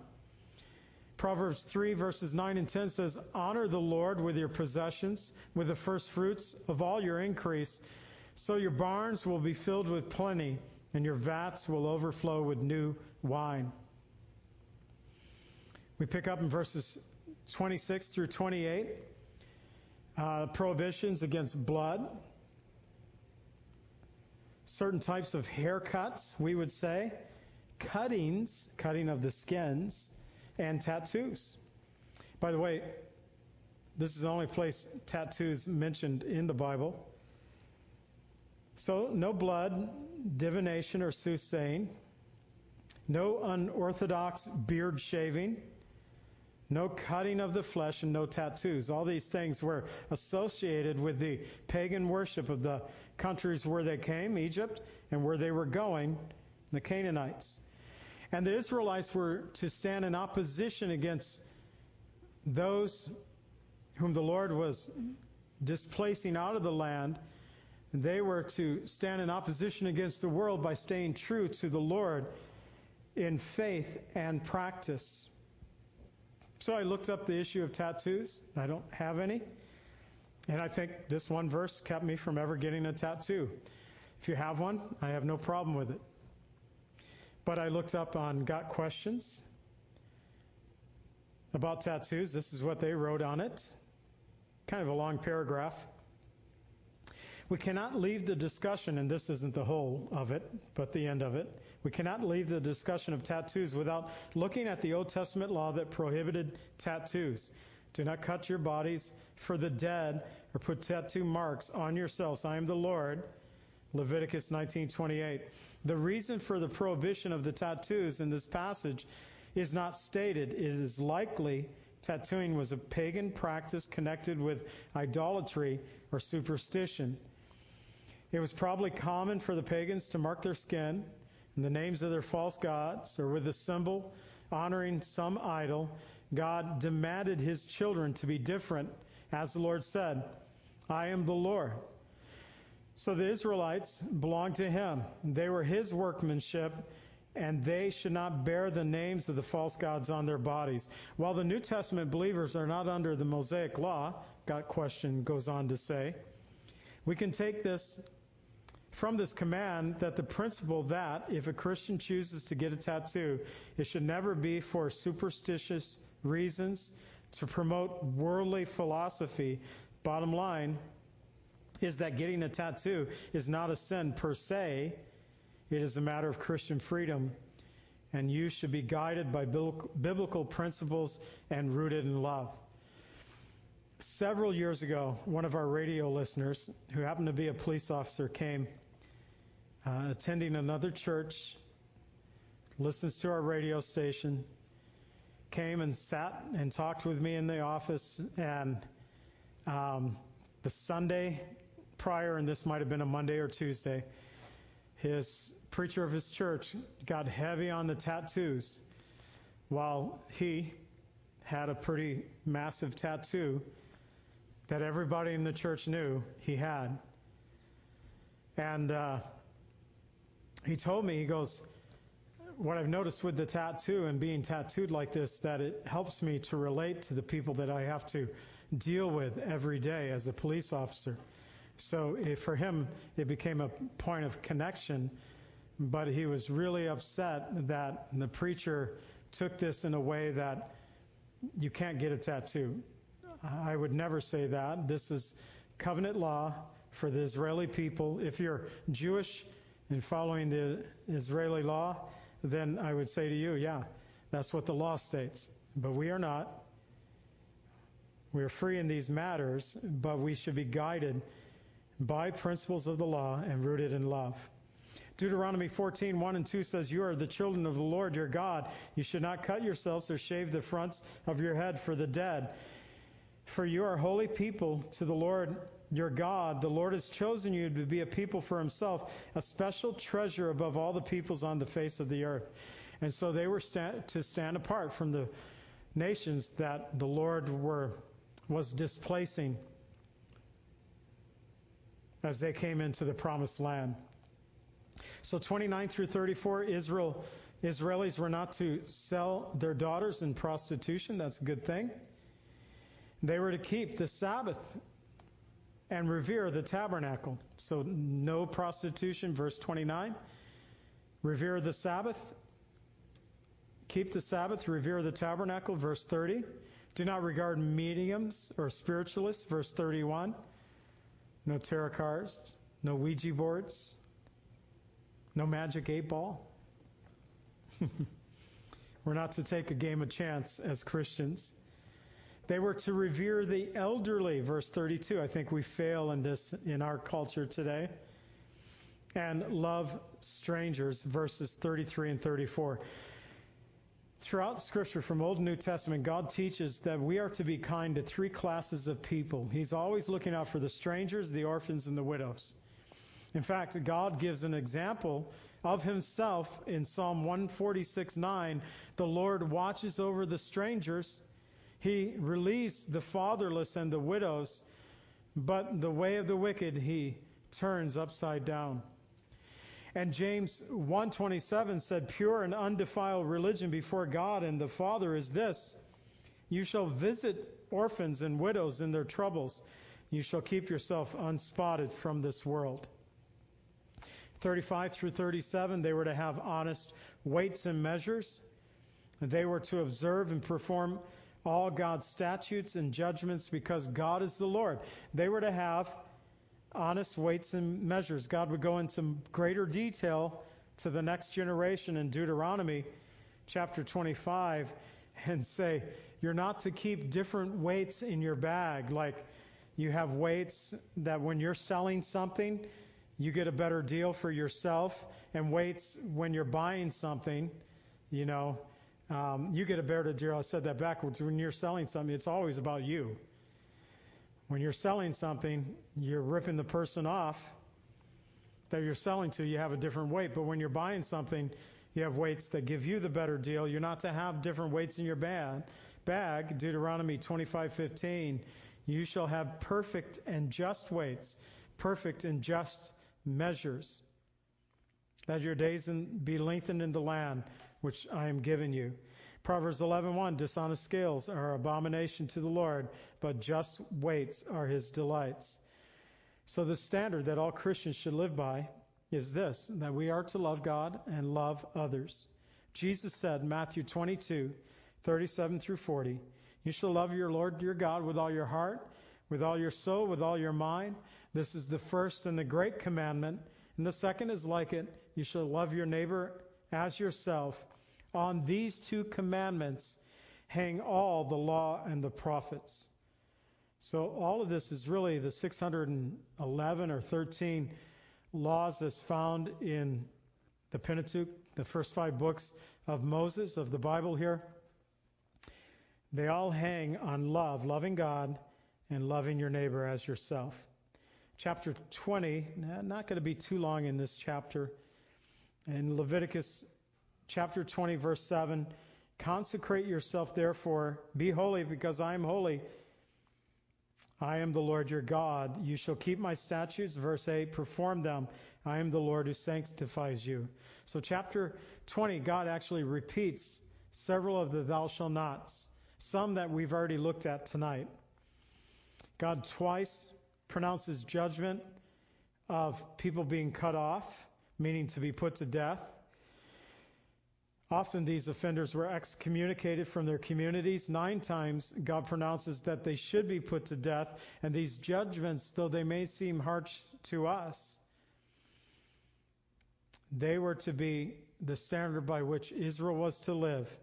[SPEAKER 1] Proverbs 3 verses 9 and 10 says, Honor the Lord with your possessions, with the first fruits of all your increase, so your barns will be filled with plenty, and your vats will overflow with new wine. We pick up in verses 26 through 28 uh, prohibitions against blood, certain types of haircuts, we would say, cuttings, cutting of the skins, and tattoos. By the way, this is the only place tattoos mentioned in the Bible. So, no blood, divination, or soothsaying, no unorthodox beard shaving, no cutting of the flesh, and no tattoos. All these things were associated with the pagan worship of the countries where they came, Egypt, and where they were going, the Canaanites. And the Israelites were to stand in opposition against those whom the Lord was displacing out of the land. They were to stand in opposition against the world by staying true to the Lord in faith and practice. So I looked up the issue of tattoos. I don't have any. And I think this one verse kept me from ever getting a tattoo. If you have one, I have no problem with it. But I looked up on Got Questions about tattoos. This is what they wrote on it. Kind of a long paragraph. We cannot leave the discussion, and this isn't the whole of it, but the end of it. We cannot leave the discussion of tattoos without looking at the Old Testament law that prohibited tattoos. Do not cut your bodies for the dead or put tattoo marks on yourselves. I am the Lord. Leviticus 19:28. The reason for the prohibition of the tattoos in this passage is not stated. It is likely tattooing was a pagan practice connected with idolatry or superstition. It was probably common for the pagans to mark their skin in the names of their false gods or with a symbol honoring some idol. God demanded his children to be different, as the Lord said, I am the Lord. So the Israelites belonged to him. They were his workmanship, and they should not bear the names of the false gods on their bodies. While the New Testament believers are not under the Mosaic law, Got Questions goes on to say, we can take this from this command that the principle that if a Christian chooses to get a tattoo, it should never be for superstitious reasons to promote worldly philosophy. Bottom line is that getting a tattoo is not a sin per se. It is a matter of Christian freedom. And you should be guided by biblical principles and rooted in love. Several years ago, one of our radio listeners, who happened to be a police officer, came uh, attending another church, listens to our radio station, came and sat and talked with me in the office. And um, the Sunday prior, and this might have been a Monday or Tuesday, his preacher of his church got heavy on the tattoos while he had a pretty massive tattoo that everybody in the church knew he had. And uh, he told me, he goes, what I've noticed with the tattoo and being tattooed like this, that it helps me to relate to the people that I have to deal with every day as a police officer. So for him, it became a point of connection but he was really upset that the preacher took this in a way that you can't get a tattoo. I would never say that. This is covenant law for the Israeli people. If you're Jewish and following the Israeli law, then I would say to you, yeah, that's what the law states. But we are not. We are free in these matters, but we should be guided by principles of the law and rooted in love. Deuteronomy 14, 1 and 2 says, You are the children of the Lord your God. You should not cut yourselves or shave the fronts of your head for the dead. For you are holy people to the Lord your God. The Lord has chosen you to be a people for himself, a special treasure above all the peoples on the face of the earth. And so they were to stand apart from the nations that the Lord were, was displacing as they came into the promised land. So 29 through 34, Israel, Israelis were not to sell their daughters in prostitution. That's a good thing. They were to keep the Sabbath and revere the tabernacle. So no prostitution, verse 29. Revere the Sabbath. Keep the Sabbath, revere the tabernacle, verse 30. Do not regard mediums or spiritualists, verse 31. No tarot cards, no Ouija boards, no magic eight ball? We're not to take a game of chance as Christians. They were to revere the elderly, verse 32. I think we fail in this in our culture today. and love strangers, verses 33 and 34. Throughout Scripture, from Old and New Testament, God teaches that we are to be kind to three classes of people. He's always looking out for the strangers, the orphans, and the widows. In fact, God gives an example of himself in Psalm 146:9. The Lord watches over the strangers. He relieves the fatherless and the widows, but the way of the wicked he turns upside down. And James 1:27 said, "Pure and undefiled religion before God and the Father is this: you shall visit orphans and widows in their troubles. You shall keep yourself unspotted from this world." 35 through 37, they were to have honest weights and measures. They were to observe and perform all God's statutes and judgments because God is the Lord. They were to have honest weights and measures. God would go into greater detail to the next generation in Deuteronomy chapter 25 and say, You're not to keep different weights in your bag. Like you have weights that when you're selling something, you get a better deal for yourself, and weights when you're buying something, you know, um, you get a better deal. I said that backwards. When you're selling something, it's always about you. When you're selling something, you're ripping the person off that you're selling to, you have a different weight. But when you're buying something, you have weights that give you the better deal. You're not to have different weights in your bag. Bag, Deuteronomy 25:15, you shall have perfect and just weights, perfect and just measures, that your days be lengthened in the land which I am giving you. Proverbs 11:1 Dishonest scales are abomination to the Lord, but just weights are his delights. So the standard that all Christians should live by is this that we are to love God and love others. Jesus said, Matthew 22, 37 through 40, You shall love your Lord your God with all your heart, with all your soul, with all your mind. This is the first and the great commandment. And the second is like it you shall love your neighbor as yourself. On these two commandments hang all the law and the prophets. So all of this is really the 611 or 13 laws that's found in the Pentateuch, the first five books of Moses, of the Bible here. They all hang on love, loving God and loving your neighbor as yourself. Chapter 20, not going to be too long in this chapter. In Leviticus chapter 20, verse 7, consecrate yourself therefore, be holy because I am holy. I am the Lord your God. You shall keep my statutes. Verse 8, perform them. I am the Lord who sanctifies you. So, chapter 20, God actually repeats several of the thou shall nots, some that we've already looked at tonight. God twice pronounces judgment of people being cut off, meaning to be put to death. Often these offenders were excommunicated from their communities. Nine times God pronounces that they should be put to death. And these judgments, though they may seem harsh to us, they were to be the standard by which Israel was to live.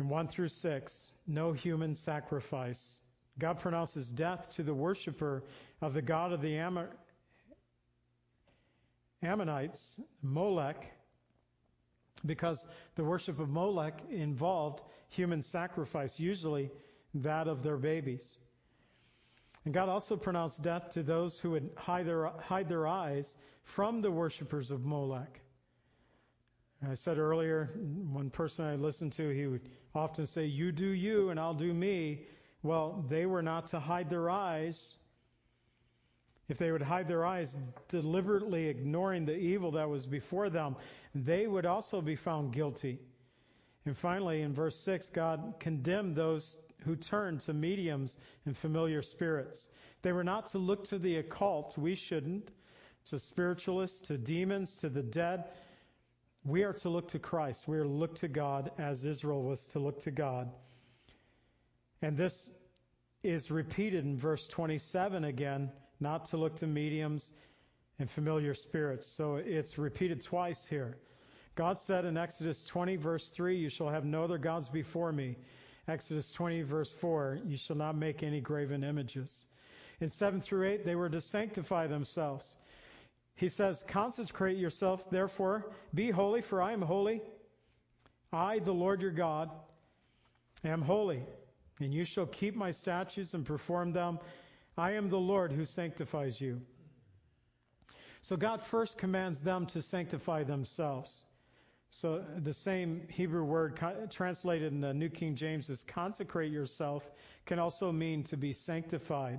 [SPEAKER 1] In 1 through 6, no human sacrifice. God pronounces death to the worshiper of the God of the Ammonites, Molech, because the worship of Molech involved human sacrifice, usually that of their babies. And God also pronounced death to those who would hide their, hide their eyes from the worshippers of Molech. I said earlier, one person I listened to, he would often say, You do you, and I'll do me. Well, they were not to hide their eyes if they would hide their eyes, deliberately ignoring the evil that was before them, they would also be found guilty. And finally, in verse 6, God condemned those who turned to mediums and familiar spirits. They were not to look to the occult. We shouldn't. To spiritualists, to demons, to the dead. We are to look to Christ. We are to look to God as Israel was to look to God. And this is repeated in verse 27 again not to look to mediums and familiar spirits. So it's repeated twice here. God said in Exodus 20, verse 3, You shall have no other gods before me. Exodus 20, verse 4, You shall not make any graven images. In 7 through 8, they were to sanctify themselves. He says, Consecrate yourself, therefore, be holy, for I am holy. I, the Lord your God, am holy, and you shall keep my statutes and perform them. I am the Lord who sanctifies you. So God first commands them to sanctify themselves. So the same Hebrew word translated in the New King James as consecrate yourself can also mean to be sanctified.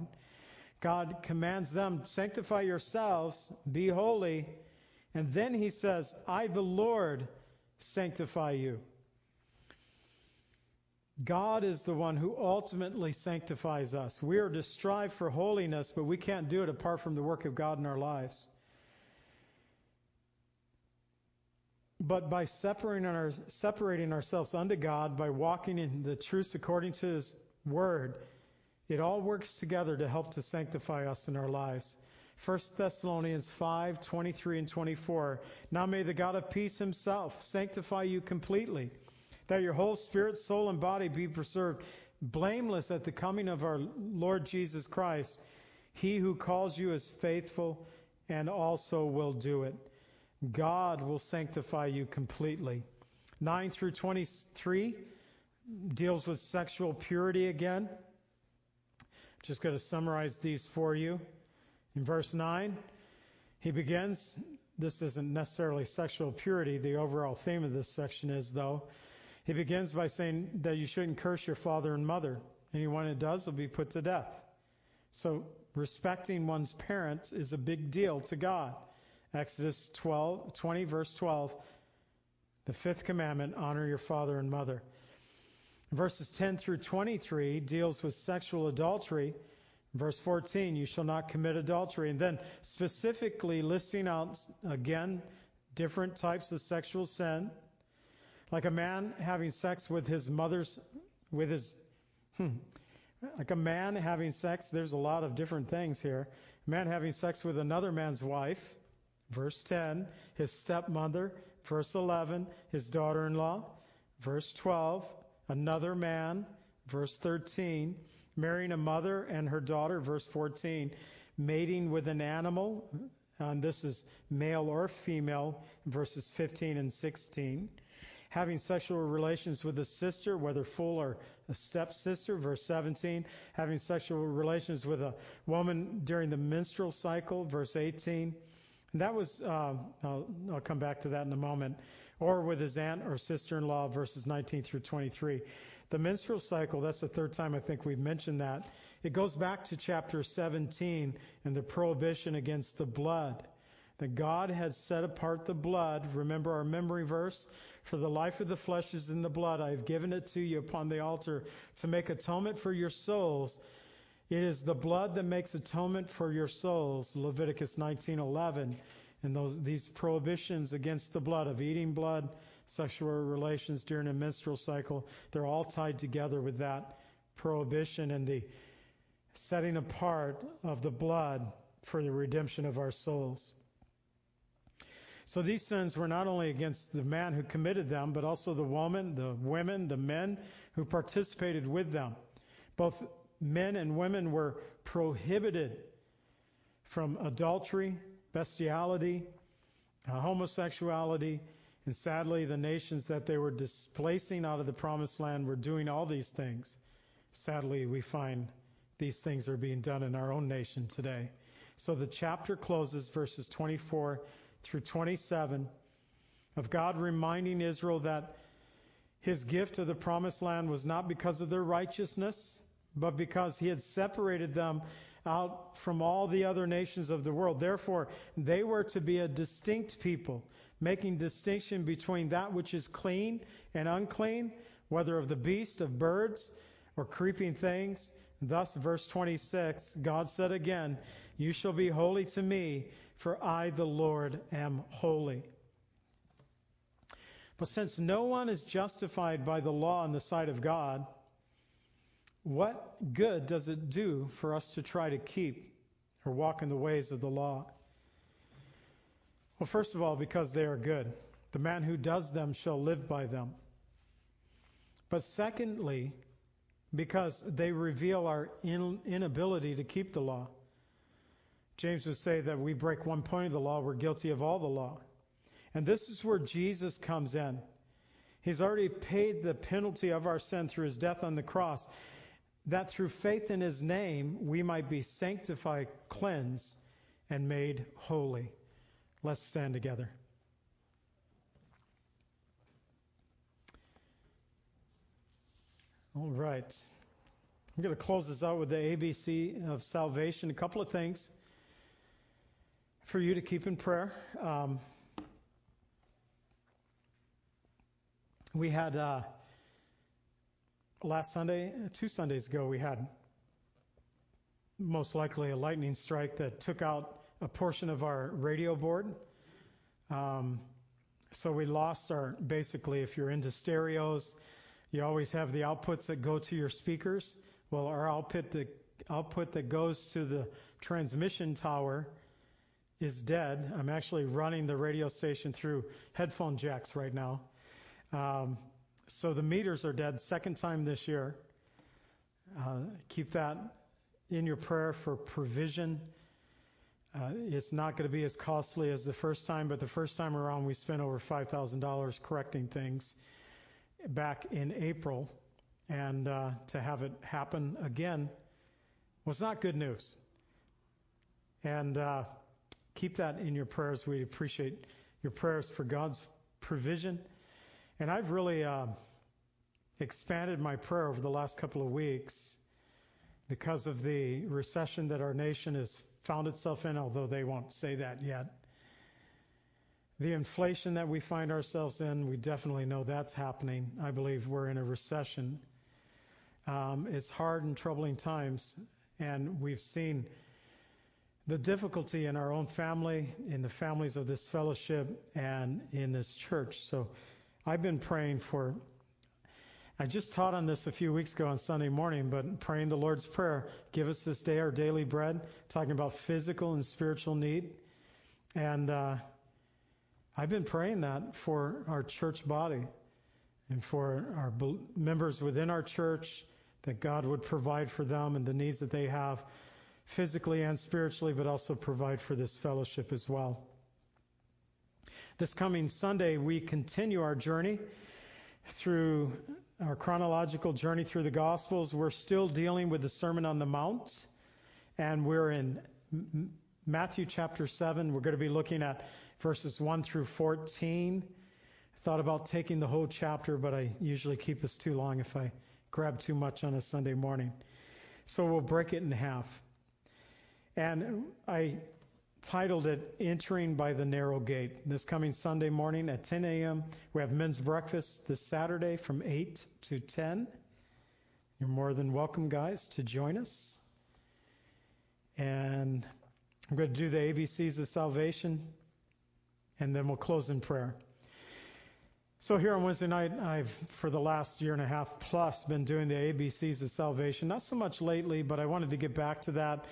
[SPEAKER 1] God commands them, sanctify yourselves, be holy. And then he says, I, the Lord, sanctify you. God is the one who ultimately sanctifies us. We are to strive for holiness, but we can't do it apart from the work of God in our lives. But by separating, our, separating ourselves unto God, by walking in the truths according to His Word, it all works together to help to sanctify us in our lives. 1 Thessalonians 5, 23 and 24. Now may the God of peace himself sanctify you completely, that your whole spirit, soul, and body be preserved blameless at the coming of our Lord Jesus Christ. He who calls you is faithful and also will do it. God will sanctify you completely. 9 through 23 deals with sexual purity again. Just going to summarize these for you. In verse 9, he begins, this isn't necessarily sexual purity, the overall theme of this section is, though. He begins by saying that you shouldn't curse your father and mother. Anyone who does will be put to death. So, respecting one's parents is a big deal to God. Exodus 12, 20, verse 12. The fifth commandment honor your father and mother. Verses 10 through 23 deals with sexual adultery. Verse 14, you shall not commit adultery. And then specifically listing out again different types of sexual sin. Like a man having sex with his mother's, with his, hmm, like a man having sex, there's a lot of different things here. Man having sex with another man's wife. Verse 10, his stepmother. Verse 11, his daughter in law. Verse 12, another man. Verse 13, marrying a mother and her daughter. Verse 14, mating with an animal. And this is male or female. Verses 15 and 16 having sexual relations with a sister, whether full or a stepsister, verse 17, having sexual relations with a woman during the menstrual cycle, verse 18, and that was, uh, I'll, I'll come back to that in a moment, or with his aunt or sister in law, verses 19 through 23. The menstrual cycle, that's the third time I think we've mentioned that. It goes back to chapter 17 and the prohibition against the blood. That God has set apart the blood. Remember our memory verse? For the life of the flesh is in the blood. I have given it to you upon the altar to make atonement for your souls. It is the blood that makes atonement for your souls, Leviticus 19:11. And those these prohibitions against the blood of eating blood, sexual relations during a menstrual cycle, they're all tied together with that prohibition and the setting apart of the blood for the redemption of our souls. So these sins were not only against the man who committed them, but also the woman, the women, the men who participated with them. Both men and women were prohibited from adultery, bestiality, uh, homosexuality, and sadly, the nations that they were displacing out of the promised land were doing all these things. Sadly, we find these things are being done in our own nation today. So the chapter closes verses 24 through 27 of God reminding Israel that his gift of the promised land was not because of their righteousness, but because he had separated them out from all the other nations of the world. Therefore, they were to be a distinct people, making distinction between that which is clean and unclean, whether of the beast, of birds, or creeping things. Thus, verse 26, God said again, You shall be holy to me, for I, the Lord, am holy. But since no one is justified by the law in the sight of God, what good does it do for us to try to keep or walk in the ways of the law? Well, first of all, because they are good. The man who does them shall live by them. But secondly, because they reveal our inability to keep the law. James would say that we break one point of the law, we're guilty of all the law. And this is where Jesus comes in. He's already paid the penalty of our sin through his death on the cross, that through faith in his name we might be sanctified, cleansed, and made holy. Let's stand together. All right. I'm going to close this out with the ABC of salvation. A couple of things for you to keep in prayer. Um, we had uh, last Sunday, two Sundays ago, we had most likely a lightning strike that took out a portion of our radio board. Um, so we lost our basically, if you're into stereos, you always have the outputs that go to your speakers. Well, our output that output that goes to the transmission tower is dead. I'm actually running the radio station through headphone jacks right now. Um, so the meters are dead. Second time this year. Uh, keep that in your prayer for provision. Uh, it's not going to be as costly as the first time, but the first time around we spent over $5,000 correcting things back in April, and uh, to have it happen again was not good news. And uh, keep that in your prayers. We appreciate your prayers for God's provision. And I've really uh, expanded my prayer over the last couple of weeks because of the recession that our nation has found itself in, although they won't say that yet. The inflation that we find ourselves in, we definitely know that's happening. I believe we're in a recession. Um, it's hard and troubling times, and we've seen the difficulty in our own family, in the families of this fellowship, and in this church. So I've been praying for. I just taught on this a few weeks ago on Sunday morning, but praying the Lord's Prayer, give us this day our daily bread, talking about physical and spiritual need. And uh, I've been praying that for our church body and for our members within our church, that God would provide for them and the needs that they have physically and spiritually, but also provide for this fellowship as well. This coming Sunday, we continue our journey through our chronological journey through the Gospels. We're still dealing with the Sermon on the Mount, and we're in Matthew chapter 7. We're going to be looking at verses 1 through 14. I thought about taking the whole chapter, but I usually keep us too long if I grab too much on a Sunday morning. So we'll break it in half. And I titled it Entering by the Narrow Gate. This coming Sunday morning at 10 a.m., we have men's breakfast this Saturday from 8 to 10. You're more than welcome, guys, to join us. And I'm going to do the ABCs of salvation and then we'll close in prayer. So here on Wednesday night, I've, for the last year and a half plus, been doing the ABCs of salvation. Not so much lately, but I wanted to get back to that.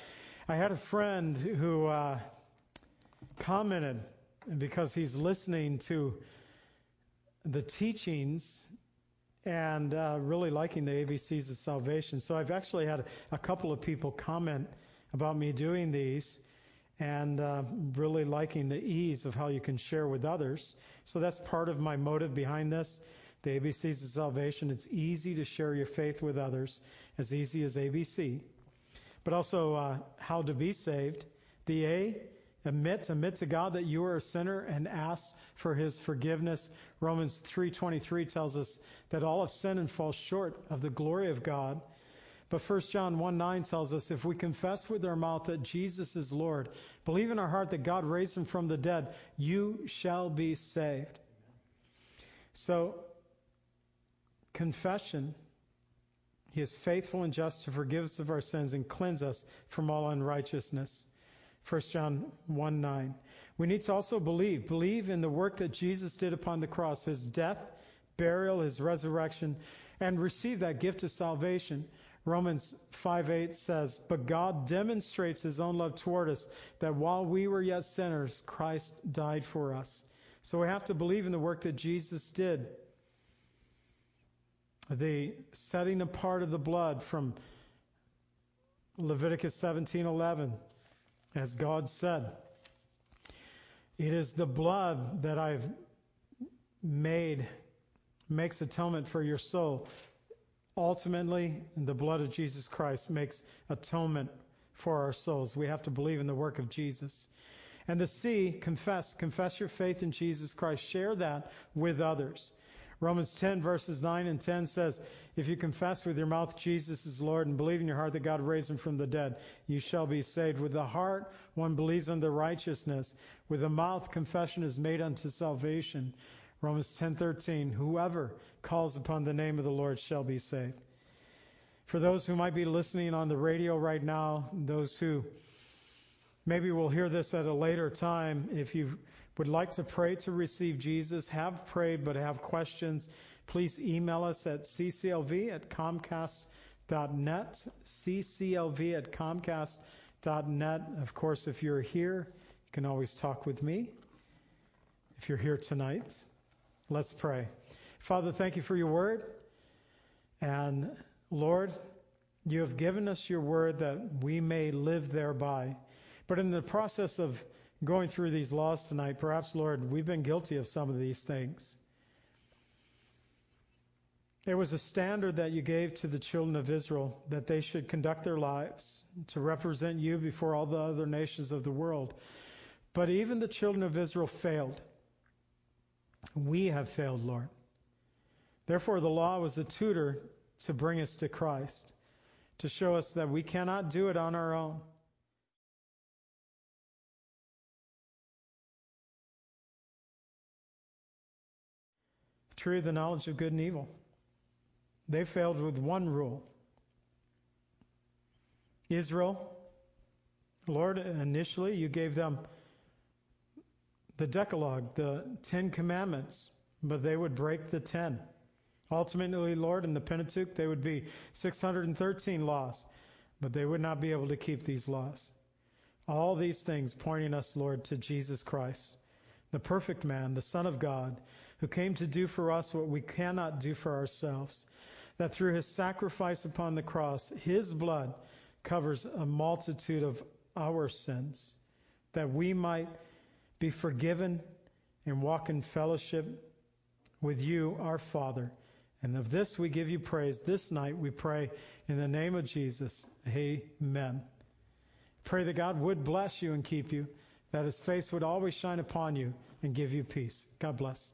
[SPEAKER 1] I had a friend who uh, commented because he's listening to the teachings and uh, really liking the ABCs of salvation. So I've actually had a couple of people comment about me doing these and uh, really liking the ease of how you can share with others. So that's part of my motive behind this. The ABCs of salvation. It's easy to share your faith with others, as easy as ABC. But also uh, how to be saved. The A, admit, admit to God that you are a sinner and ask for His forgiveness. Romans 3:23 tells us that all have sinned and fall short of the glory of God but 1 John 1 9 tells us if we confess with our mouth that Jesus is Lord, believe in our heart that God raised him from the dead, you shall be saved. So, confession, he is faithful and just to forgive us of our sins and cleanse us from all unrighteousness. 1 John 1 9. We need to also believe. Believe in the work that Jesus did upon the cross, his death, burial, his resurrection, and receive that gift of salvation. Romans 5:8 says, "But God demonstrates his own love toward us that while we were yet sinners, Christ died for us." So we have to believe in the work that Jesus did. The setting apart of the blood from Leviticus 17:11 as God said it is the blood that I've made makes atonement for your soul. Ultimately the blood of Jesus Christ makes atonement for our souls. We have to believe in the work of Jesus. And the C confess confess your faith in Jesus Christ. Share that with others Romans 10 verses 9 and 10 says, If you confess with your mouth Jesus is Lord and believe in your heart that God raised him from the dead, you shall be saved. With the heart one believes unto righteousness. With the mouth confession is made unto salvation. Romans 10:13 Whoever calls upon the name of the Lord shall be saved. For those who might be listening on the radio right now, those who maybe will hear this at a later time, if you've would like to pray to receive Jesus, have prayed but have questions, please email us at cclv at comcast.net, cclv at comcast.net. Of course, if you're here, you can always talk with me. If you're here tonight, let's pray. Father, thank you for your word. And Lord, you have given us your word that we may live thereby. But in the process of going through these laws tonight, perhaps, Lord, we've been guilty of some of these things. It was a standard that you gave to the children of Israel that they should conduct their lives to represent you before all the other nations of the world. But even the children of Israel failed. We have failed, Lord. Therefore, the law was a tutor to bring us to Christ, to show us that we cannot do it on our own. Tree of the knowledge of good and evil. They failed with one rule. Israel, Lord, initially you gave them the Decalogue, the Ten Commandments, but they would break the ten. Ultimately, Lord, in the Pentateuch, they would be 613 laws, but they would not be able to keep these laws. All these things pointing us, Lord, to Jesus Christ, the perfect man, the Son of God, who came to do for us what we cannot do for ourselves. That through his sacrifice upon the cross, his blood covers a multitude of our sins, that we might be forgiven and walk in fellowship with you, our Father. And of this we give you praise. This night we pray in the name of Jesus. Amen. Pray that God would bless you and keep you, that his face would always shine upon you and give you peace. God bless.